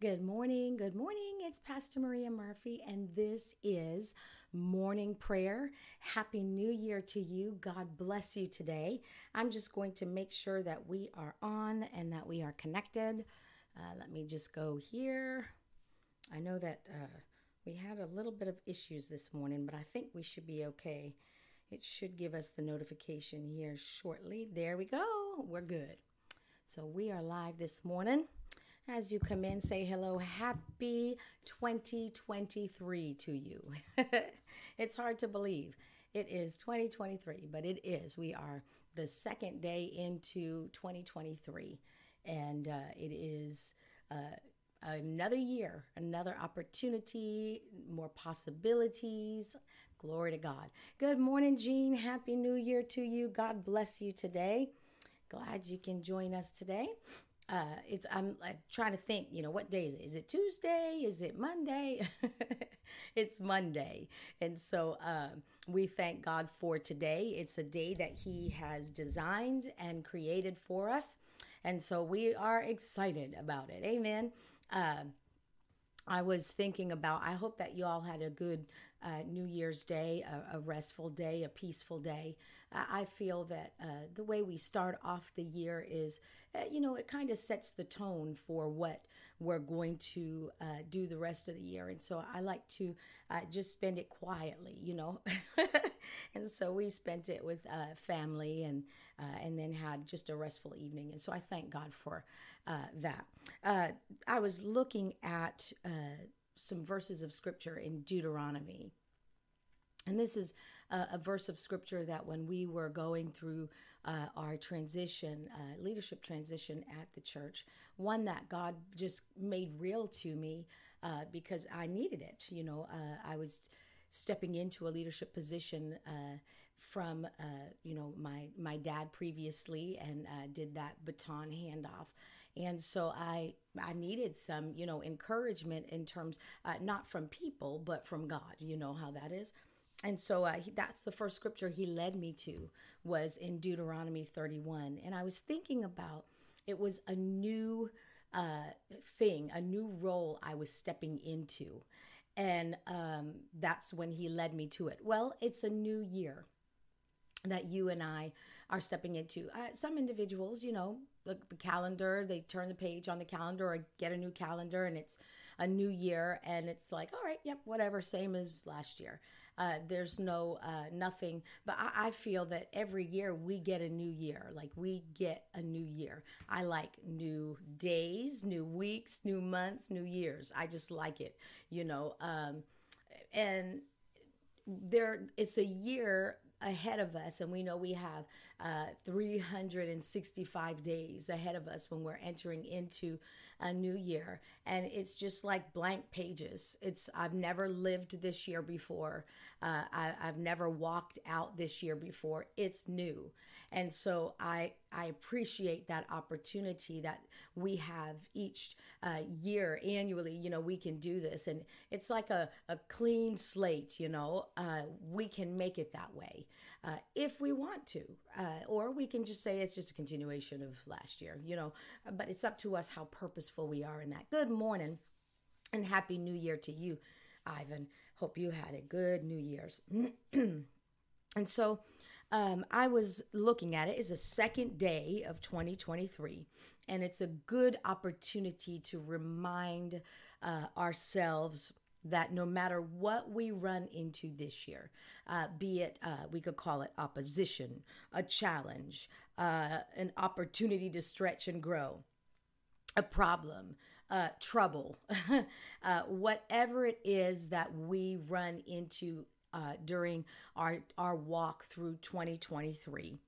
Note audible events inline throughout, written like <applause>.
Good morning. Good morning. It's Pastor Maria Murphy, and this is morning prayer. Happy New Year to you. God bless you today. I'm just going to make sure that we are on and that we are connected. Uh, let me just go here. I know that uh, we had a little bit of issues this morning, but I think we should be okay. It should give us the notification here shortly. There we go. We're good. So we are live this morning. As you come in, say hello. Happy 2023 to you. <laughs> it's hard to believe. It is 2023, but it is. We are the second day into 2023, and uh, it is uh, another year, another opportunity, more possibilities. Glory to God. Good morning, Jean. Happy New Year to you. God bless you today. Glad you can join us today uh, it's I'm like trying to think, you know, what day is it? Is it Tuesday? Is it Monday? <laughs> it's Monday, and so um, we thank God for today. It's a day that He has designed and created for us, and so we are excited about it. Amen. Uh, I was thinking about. I hope that you all had a good uh, New Year's Day, a, a, restful day, a peaceful day. I feel that uh, the way we start off the year is, uh, you know, it kind of sets the tone for what we're going to uh, do the rest of the year. And so I like to uh, just spend it quietly, you know. <laughs> and so we spent it with family and and then had just a restful evening. And so I thank God for that. I was looking at some verses of scripture in Deuteronomy. And this is a, a, verse of scripture that when we were going through uh, our transition, uh, leadership transition at the church, one that God just made real to me uh, because I needed it. You know, uh, I was stepping into a leadership position uh, from uh, you know my my dad previously and did that baton handoff and so i i needed some you know encouragement in terms uh, not from people but from god you know how that is. And so uh, he, that's the first scripture he led me to was in deuteronomy 31 and i was thinking about it was a new uh, thing a new role i was stepping into. And um, that's when he led me to it. Well it's a new year that you and i are stepping into. Uh, some individuals you know the, the calendar they turn the page on the calendar or get a new calendar and it's a new year and it's like all right yep whatever same as last year. Uh, there's no uh, nothing. But I, I, feel that every year we get a new year. Like we get a new year. I like new days new weeks new months new years. I just like it you know um, and there it's a year ahead of us and we know we have uh, 365 days ahead of us when we're entering into a new year. And it's just like blank pages. It's i've never lived this year before. Uh, I, i've never walked out this year before. It's new. And so i i appreciate that opportunity that we have each uh, year annually. You know we can do this. And it's like a, a clean slate you know. Uh, we can make it that way. Uh, if we want to. Uh, or we can just say it's just a continuation of last year, you know. But it's up to us how purposeful we are in that. Good morning and Happy New Year to you, Ivan. Hope you had a good New Year's. <clears throat> and so, um, I was looking at it as a second day of 2023, and it's a good opportunity to remind uh, ourselves that no matter what we run into this year, uh, be it, uh, we could call it opposition, a challenge, uh, an opportunity to stretch and grow, a problem, uh, trouble, <laughs> uh, whatever it is that we run into uh, during our, our walk through 2023.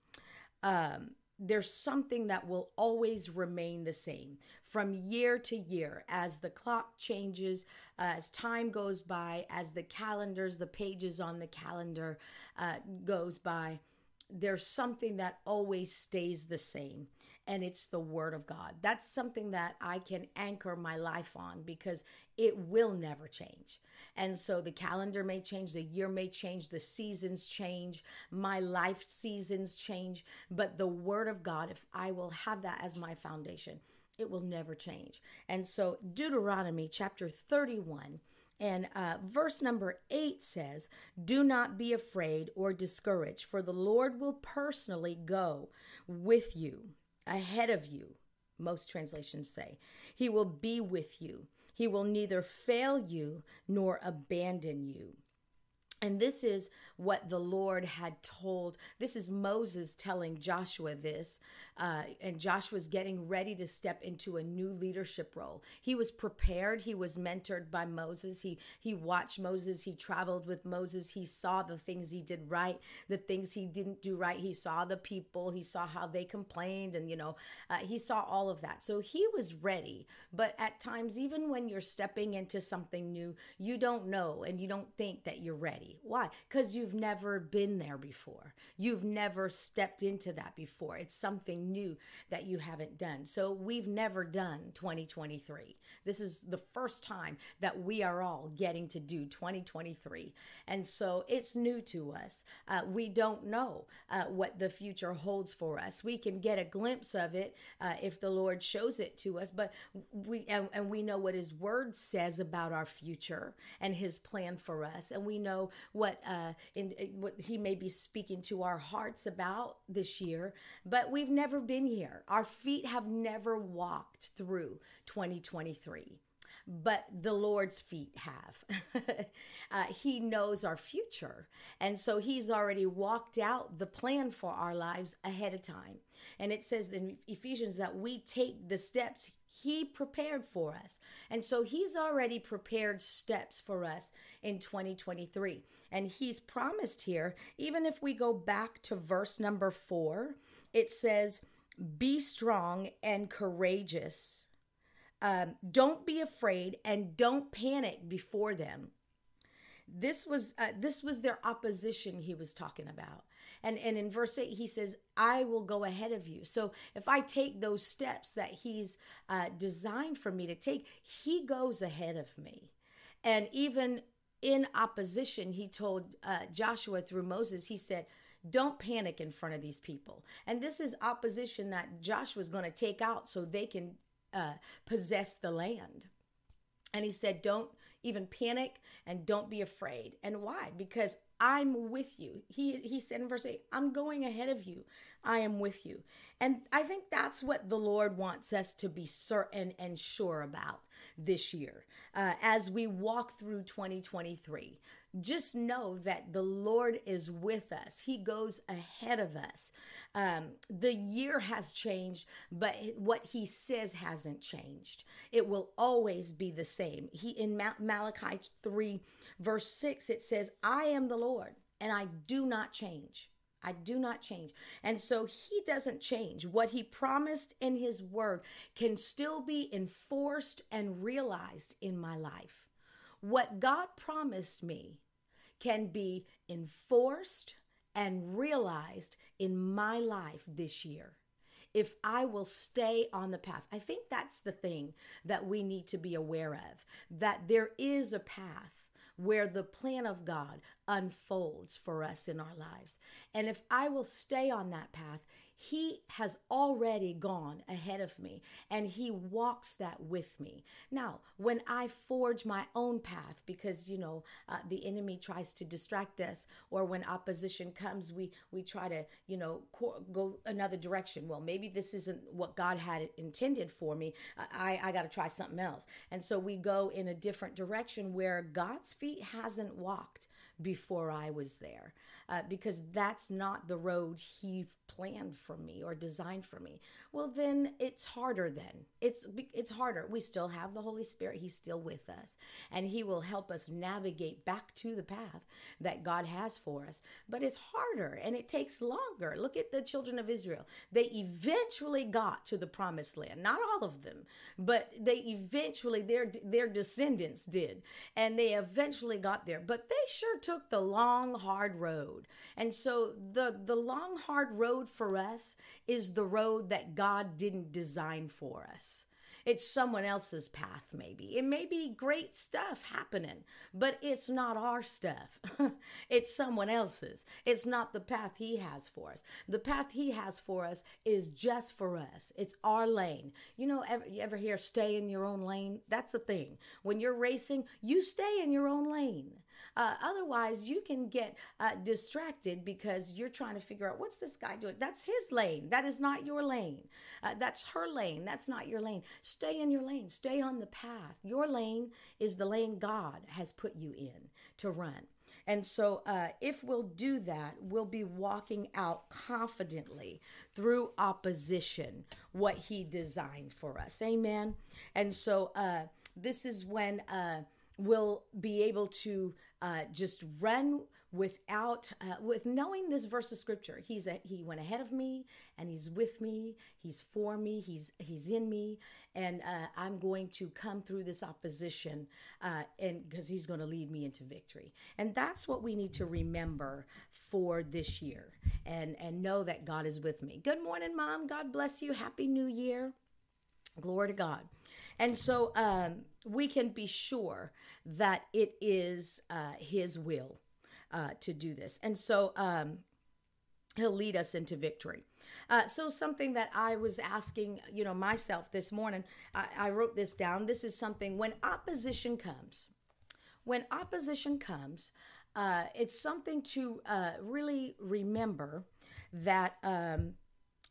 Um, there's something that will always remain the same from year to year as the clock changes, as time goes by, as the calendars, the pages on the calendar uh, goes by. There's something that always stays the same and it's the Word of God. That's something that I can anchor my life on because it will never change. And so the calendar may change, the year may change, the seasons change, my life seasons change, but the Word of God, if I will have that as my foundation, It will never change. And so, Deuteronomy chapter 31 and uh, verse number eight says, Do not be afraid or discouraged, for the Lord will personally go with you, ahead of you. Most translations say, He will be with you. He will neither fail you nor abandon you. And this is what the Lord had told. This is Moses telling Joshua this. Uh, and Joshua's getting ready to step into a new leadership role. He was prepared. He was mentored by Moses. He, he watched Moses. He traveled with Moses. He saw the things he did right, the things he didn't do right. He saw the people. He saw how they complained. And, you know, uh, he saw all of that. So he was ready. But at times, even when you're stepping into something new, you don't know and you don't think that you're ready. Why? Because you've never been there before. You've never stepped into that before. It's something new that you haven't done. So we've never done 2023. This is the first time that we are all getting to do 2023. And so it's new to us. Uh, we don't know uh, what the future holds for us. We can get a glimpse of it uh, if the Lord shows it to us, but we and, and we know what His Word says about our future and His plan for us, and we know what uh, in what He may be speaking to our hearts about this year. But we've never been here. Our feet have never walked through 2023 but the Lord's feet have. <laughs> uh, he knows our future. And so He's already walked out the plan for our lives ahead of time. And it says in Ephesians that we take the steps he prepared for us. And so He's already prepared steps for us in 2023. And He's promised here, even if we go back to verse number four, it says, Be strong and courageous. Um, don't be afraid and don't panic before them. This was uh, this was their opposition he was talking about. And and in verse 8 he says, "I will go ahead of you." So if I take those steps that he's uh, designed for me to take, he goes ahead of me. And even in opposition, he told uh, Joshua through Moses, he said, don't panic in front of these people. And this is opposition that Joshua's going to take out so they can uh, possess the land. And he said, Don't even panic and don't be afraid. And why? Because I'm with you. He he said in verse 8, I'm going ahead of you. I am with you. And I think that's what the Lord wants us to be certain and sure about this year uh, as we walk through 2023 just know that the Lord is with us. He goes ahead of us. Um, the year has changed, but what He says hasn't changed. It will always be the same. He in Malachi 3, verse 6, it says, I am the Lord, and I do not change. I do not change. And so he doesn't change. What he promised in his word can still be enforced and realized in my life. What God promised me can be enforced and realized in my life this year if I will stay on the path. I think that's the thing that we need to be aware of that there is a path where the plan of God unfolds for us in our lives. And if I will stay on that path, he has already gone ahead of me and He walks that with me. Now, when I forge my own path, because, you know, uh, the enemy tries to distract us, or when opposition comes, we, we try to, you know, co- go another direction. Well, maybe this isn't what God had intended for me. I, I got to try something else. And so we go in a different direction where God's feet hasn't walked before I was there uh, because that's not the road He planned for me or designed for me. Well, then it's harder. Then it's it's harder. We still have the Holy Spirit. He's still with us, and He will help us navigate back to the path that God has for us. But it's harder and it takes longer. Look at the children of Israel. They eventually got to the promised land. Not all of them, but they eventually their their descendants did, and they eventually got there. But they sure took the long hard road. And so the the long hard road for us is the road that God didn't design for us. It's someone else's path, maybe. It may be great stuff happening, but it's not our stuff. <laughs> it's someone else's. It's not the path He has for us. The path He has for us is just for us, it's our lane. You know, ever, you ever hear stay in your own lane? That's the thing. When you're racing, you stay in your own lane. Uh, otherwise, you can get uh, distracted because you're trying to figure out what's this guy doing. That's his lane. That is not your lane. Uh, that's her lane. That's not your lane. Stay in your lane. Stay on the path. Your lane is the lane God has put you in to run. And so, uh, if we'll do that, we'll be walking out confidently through opposition what He designed for us. Amen. And so, uh, this is when uh, we'll be able to uh, just run without uh, with knowing this verse of scripture. He's a, he went ahead of me and he's with me. He's for me. He's he's in me. And uh, i'm going to come through this opposition uh, and because he's going to lead me into victory. And that's what we need to remember for this year and and know that god is with me. Good morning mom. God bless you. Happy new year glory to god and so um, we can be sure that it is uh, His will uh, to do this. And so um, He'll lead us into victory. Uh, so something that I was asking, you know, myself this morning, I, I wrote this down. This is something when opposition comes, when opposition comes, uh, it's something to uh, really remember that um,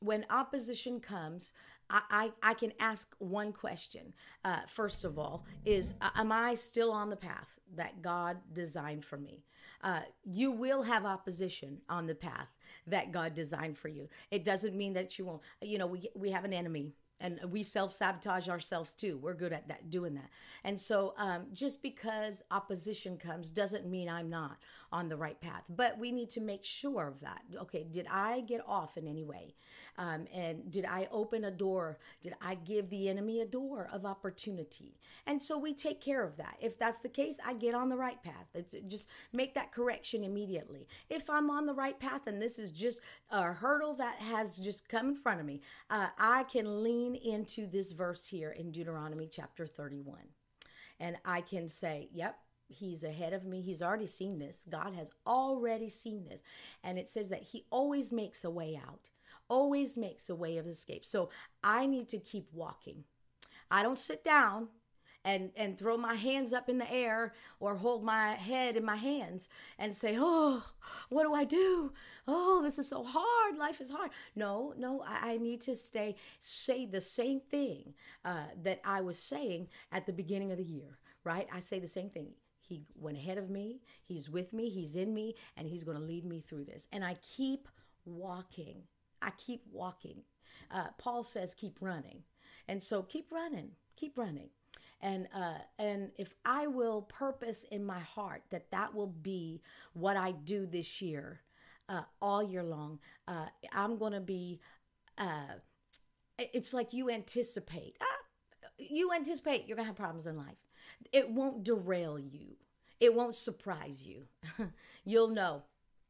when opposition comes, I, I, can ask one question. Uh, first of all, is uh, am I still on the path that God designed for me? Uh, you will have opposition on the path that God designed for you. It doesn't mean that you won't. You know, we we have an enemy and we self sabotage ourselves too. We're good at that, doing that. And so, um, just because opposition comes doesn't mean I'm not on the right path. But we need to make sure of that. Okay, did I get off in any way? Um, and did I open a door? Did I give the enemy a door of opportunity? And so we take care of that. If that's the case, I get on the right path. It's, just make that correction immediately. If I'm on the right path and this is just a hurdle that has just come in front of me, uh, I can lean into this verse here in Deuteronomy chapter 31. And I can say, yep, he's ahead of me. He's already seen this. God has already seen this. And it says that he always makes a way out always makes a way of escape. So I need to keep walking. I don't sit down and and throw my hands up in the air or hold my head in my hands and say, "Oh, what do I do? Oh, this is so hard. Life is hard." No, no, I, I need to stay say the same thing uh, that I was saying at the beginning of the year. Right? I say the same thing. He went ahead of me. He's with me. He's in me, and he's going to lead me through this. And I keep walking. I keep walking. Uh, Paul says, keep running. And so keep running, keep running. And uh, and if I will purpose in my heart that that will be what I do this year, uh, all year long, uh, I'm going to be. Uh, it's like you anticipate. Ah, you anticipate you're going to have problems in life. It won't derail you. It won't surprise you. <laughs> You'll know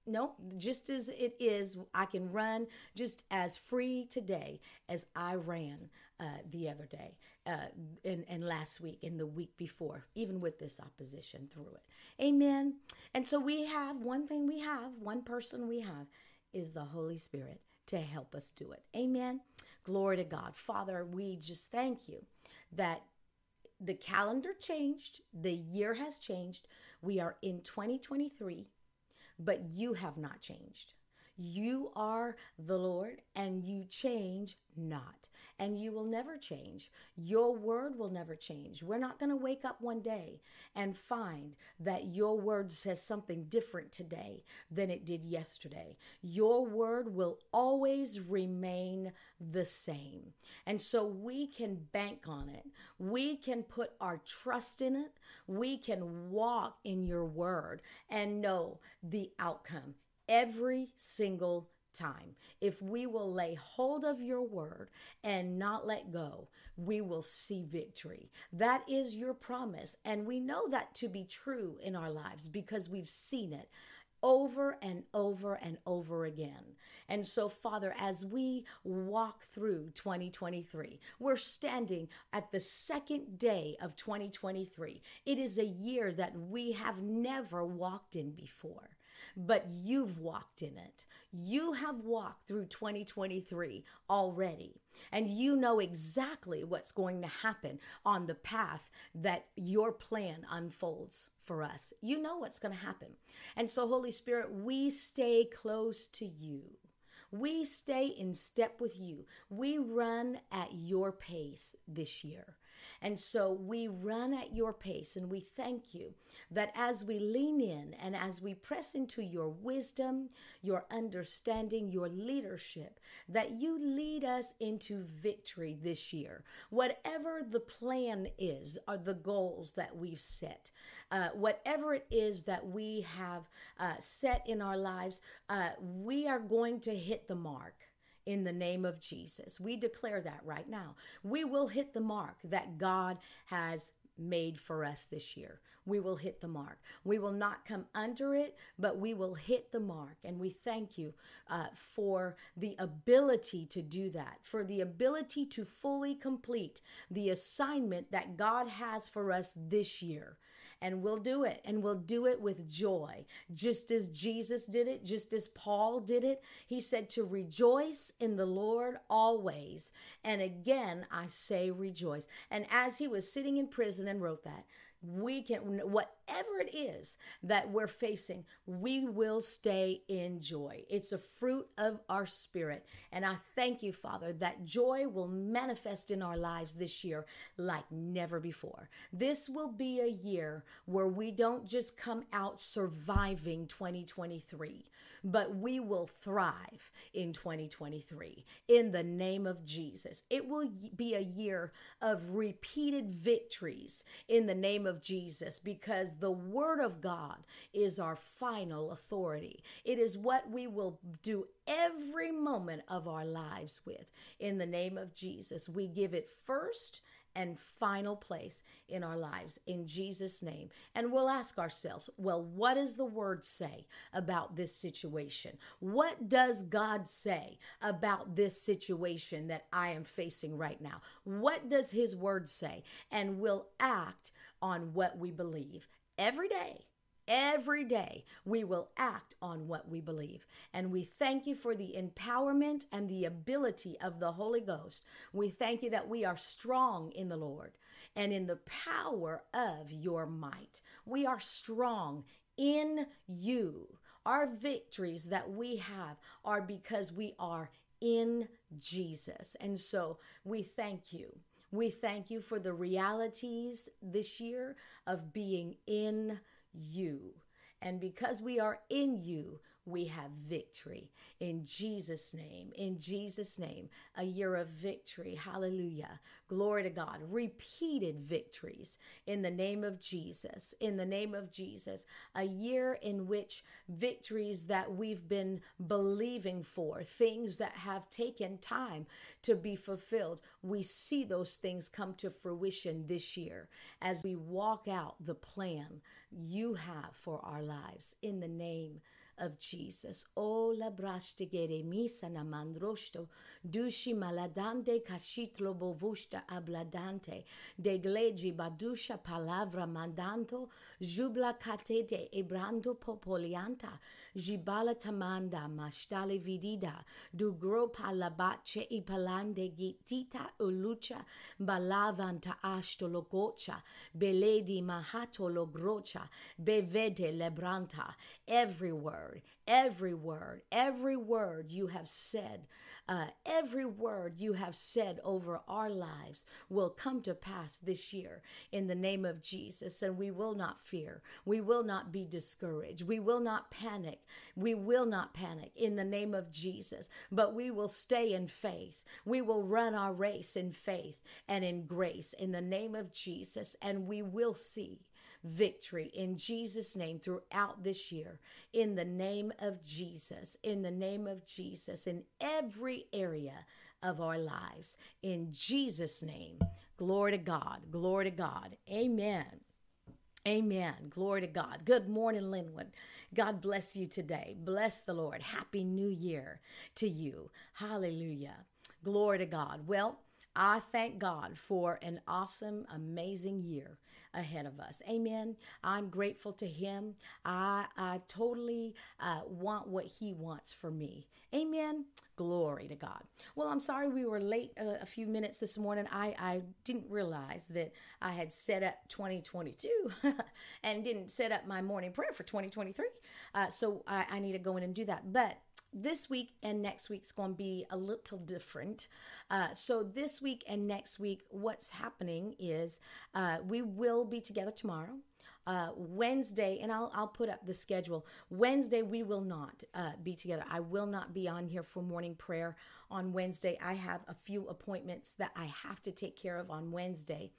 Nope, just as it is, I can run just as free today as I ran uh, the other day uh, and, and last week and the week before, even with this opposition through it. Amen. And so we have one thing we have, one person we have is the Holy Spirit to help us do it. Amen. Glory to God. Father, we just thank you that the calendar changed, the year has changed. We are in 2023 but you have not changed. You are the Lord and you change not. And you will never change. Your word will never change. We're not going to wake up one day and find that your word says something different today than it did yesterday. Your word will always remain the same. And so we can bank on it. We can put our trust in it. We can walk in your word and know the outcome every single time. If we will lay hold of your word and not let go, we will see victory. That is your promise. And we know that to be true in our lives because we've seen it over and over and over again. And so, Father, as we walk through 2023, we're standing at the second day of 2023. It is a year that we have never walked in before but you've walked in it. You have walked through 2023 already, and you know exactly what's going to happen on the path that your plan unfolds for us. You know what's going to happen. And so, Holy Spirit, we stay close to you. We stay in step with you. We run at your pace this year. And so we run at your pace and we thank you that as we lean in and as we press into your wisdom, your understanding, your leadership, that you lead us into victory this year. Whatever the plan is, are the goals that we've set. Uh, whatever it is that we have uh, set in our lives, uh, we are going to hit the mark in the name of Jesus. We declare that right now. We will hit the mark that God has made for us this year. We will hit the mark. We will not come under it, but we will hit the mark. And we thank you uh, for the ability to do that, for the ability to fully complete the assignment that God has for us this year and we'll do it and we'll do it with joy just as Jesus did it just as Paul did it he said to rejoice in the Lord always and again I say rejoice and as he was sitting in prison and wrote that. We can whatever it is that we're facing we will stay in joy. It's a fruit of our spirit. And i thank you father that joy will manifest in our lives this year like never before. This will be a year where we don't just come out surviving 2023 but we will thrive in 2023 in the name of jesus. It will be a year of repeated victories in the name of Jesus because the Word of God is our final authority. It is what we will do every moment of our lives with. In the name of Jesus, we give it first and final place in our lives in Jesus' name. And we'll ask ourselves, well, what does the word say about this situation? What does God say about this situation that I am facing right now? What does his word say? And we'll act on what we believe every day. Every day, we will act on what we believe. And we thank you for the empowerment and the ability of the Holy Ghost. We thank you that we are strong in the Lord and in the power of your might. We are strong in you. Our victories that we have are because we are in Jesus. And so we thank you. We thank you for the realities this year of being in you. And because we are in you, we have victory in Jesus' name. In Jesus' name, a year of victory. Hallelujah. Glory to God. Repeated victories in the name of Jesus. In the name of Jesus. A year in which victories that we've been believing for, things that have taken time to be fulfilled, we see those things come to fruition this year as we walk out the plan you have for our lives in the name of Jesus. O la brashtegere misa na mandrosto, dushi maladante kashitlo bovushta abladante, deglegi badusha palavra mandanto, jubla katete ebrando popolianta, jibala tamanda mashtale vidida, du gropa labace ipalande gitita ulucha, balavanta ashto logocha, beledi mahato logrocha, bevede lebranta, every word every word, every word you have said, uh, every word you have said over our lives will come to pass this year in the name of Jesus. And we will not fear. We will not be discouraged. We will not panic. We will not panic in the name of Jesus, but we will stay in faith. We will run our race in faith and in grace in the name of Jesus, and we will see victory in Jesus' name throughout this year. In the name of Jesus, in the name of Jesus, in every area of our lives. In Jesus' name. Glory to God. Glory to God. Amen. Amen. Glory to God. Good morning, Linwood. God bless you today. Bless the Lord. Happy New Year to you. Hallelujah. Glory to God. Well, I thank God for an awesome, amazing year ahead of us. Amen. I'm grateful to Him. I, I totally uh, want what He wants for me. Amen. Glory to God. Well, I'm sorry we were late a, a, few minutes this morning. I, I didn't realize that I had set up 2022 <laughs> and didn't set up my morning prayer for 2023. Uh, so I, I need to go in and do that. But this week and next week's going to be a little different. Uh, so this week and next week, what's happening is uh, we will be together tomorrow. Uh, Wednesday, and I'll, I'll put up the schedule. Wednesday, we will not uh, be together. I will not be on here for morning prayer on Wednesday. I have a few appointments that I have to take care of on Wednesday.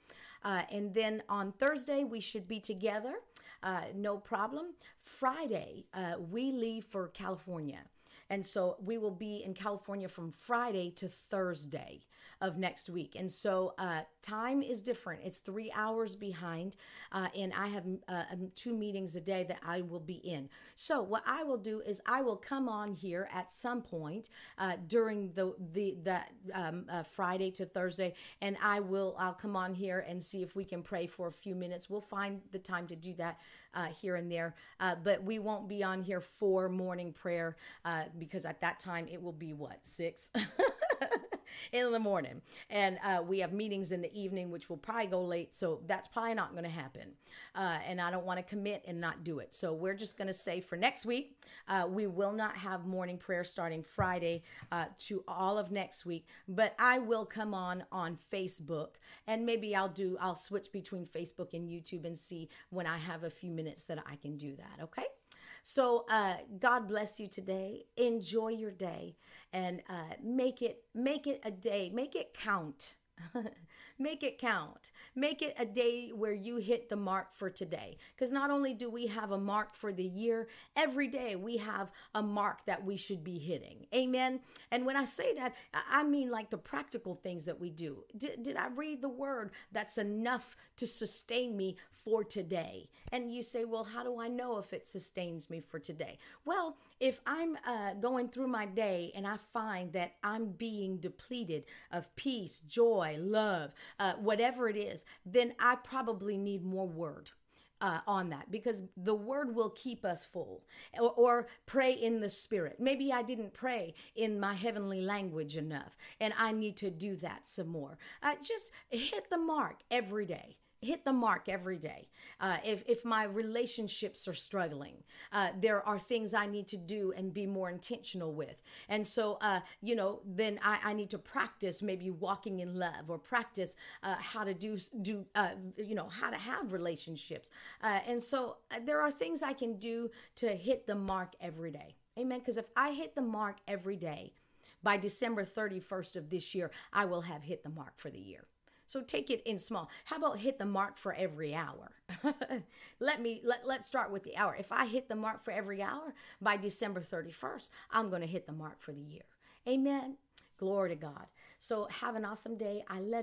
Uh, and then on Thursday, we should be together. Uh, no problem. Friday, uh, we leave for California. And so we will be in California from Friday to Thursday of next week. And so uh, time is different. It's three hours behind. Uh, and I have uh, um, two meetings a day that I will be in. So what I will do is I will come on here at some point uh, during the, the, that um, uh, Friday to Thursday. And I will, I'll come on here and see if we can pray for a few minutes. We'll find the time to do that uh, here and there. But we won't be on here for morning prayer because at that time it will be what, six? <laughs> in the morning. And uh, we have meetings in the evening, which will probably go late. So that's probably not going to happen. Uh, and I don't want to commit and not do it. So we're just going to say for next week, uh, we will not have morning prayer starting Friday uh, to all of next week. But I will come on on Facebook and maybe I'll do, I'll switch between Facebook and YouTube and see when I have a few minutes that I can do that. Okay. So uh, God bless you today. Enjoy your day and uh, make it make it a day. Make it count. <laughs> Make it count. Make it a day where you hit the mark for today. Because not only do we have a mark for the year, every day we have a mark that we should be hitting. Amen. And when I say that, I mean like the practical things that we do. Did, did I read the word that's enough to sustain me for today? And you say, well, how do I know if it sustains me for today? Well, if I'm uh, going through my day and I find that I'm being depleted of peace, joy, love, uh, whatever it is, then I probably need more word. Uh, on that because the word will keep us full or, or, pray in the spirit maybe i didn't pray in my heavenly language enough and i need to do that some more uh, just hit the mark every day hit the mark every day. Uh, if, if my relationships are struggling, uh, there are things I need to do and be more intentional with. And so, uh, you know, then I, I need to practice maybe walking in love or practice uh, how to do, do uh, you know, how to have relationships. Uh, and so there are things I can do to hit the mark every day. Amen. Because if I hit the mark every day, by December 31st of this year, I will have hit the mark for the year. So take it in small. How about hit the mark for every hour? <laughs> let me let, let's start with the hour. If I hit the mark for every hour by December 31st, I'm going to hit the mark for the year. Amen. Glory to God. So have an awesome day. I love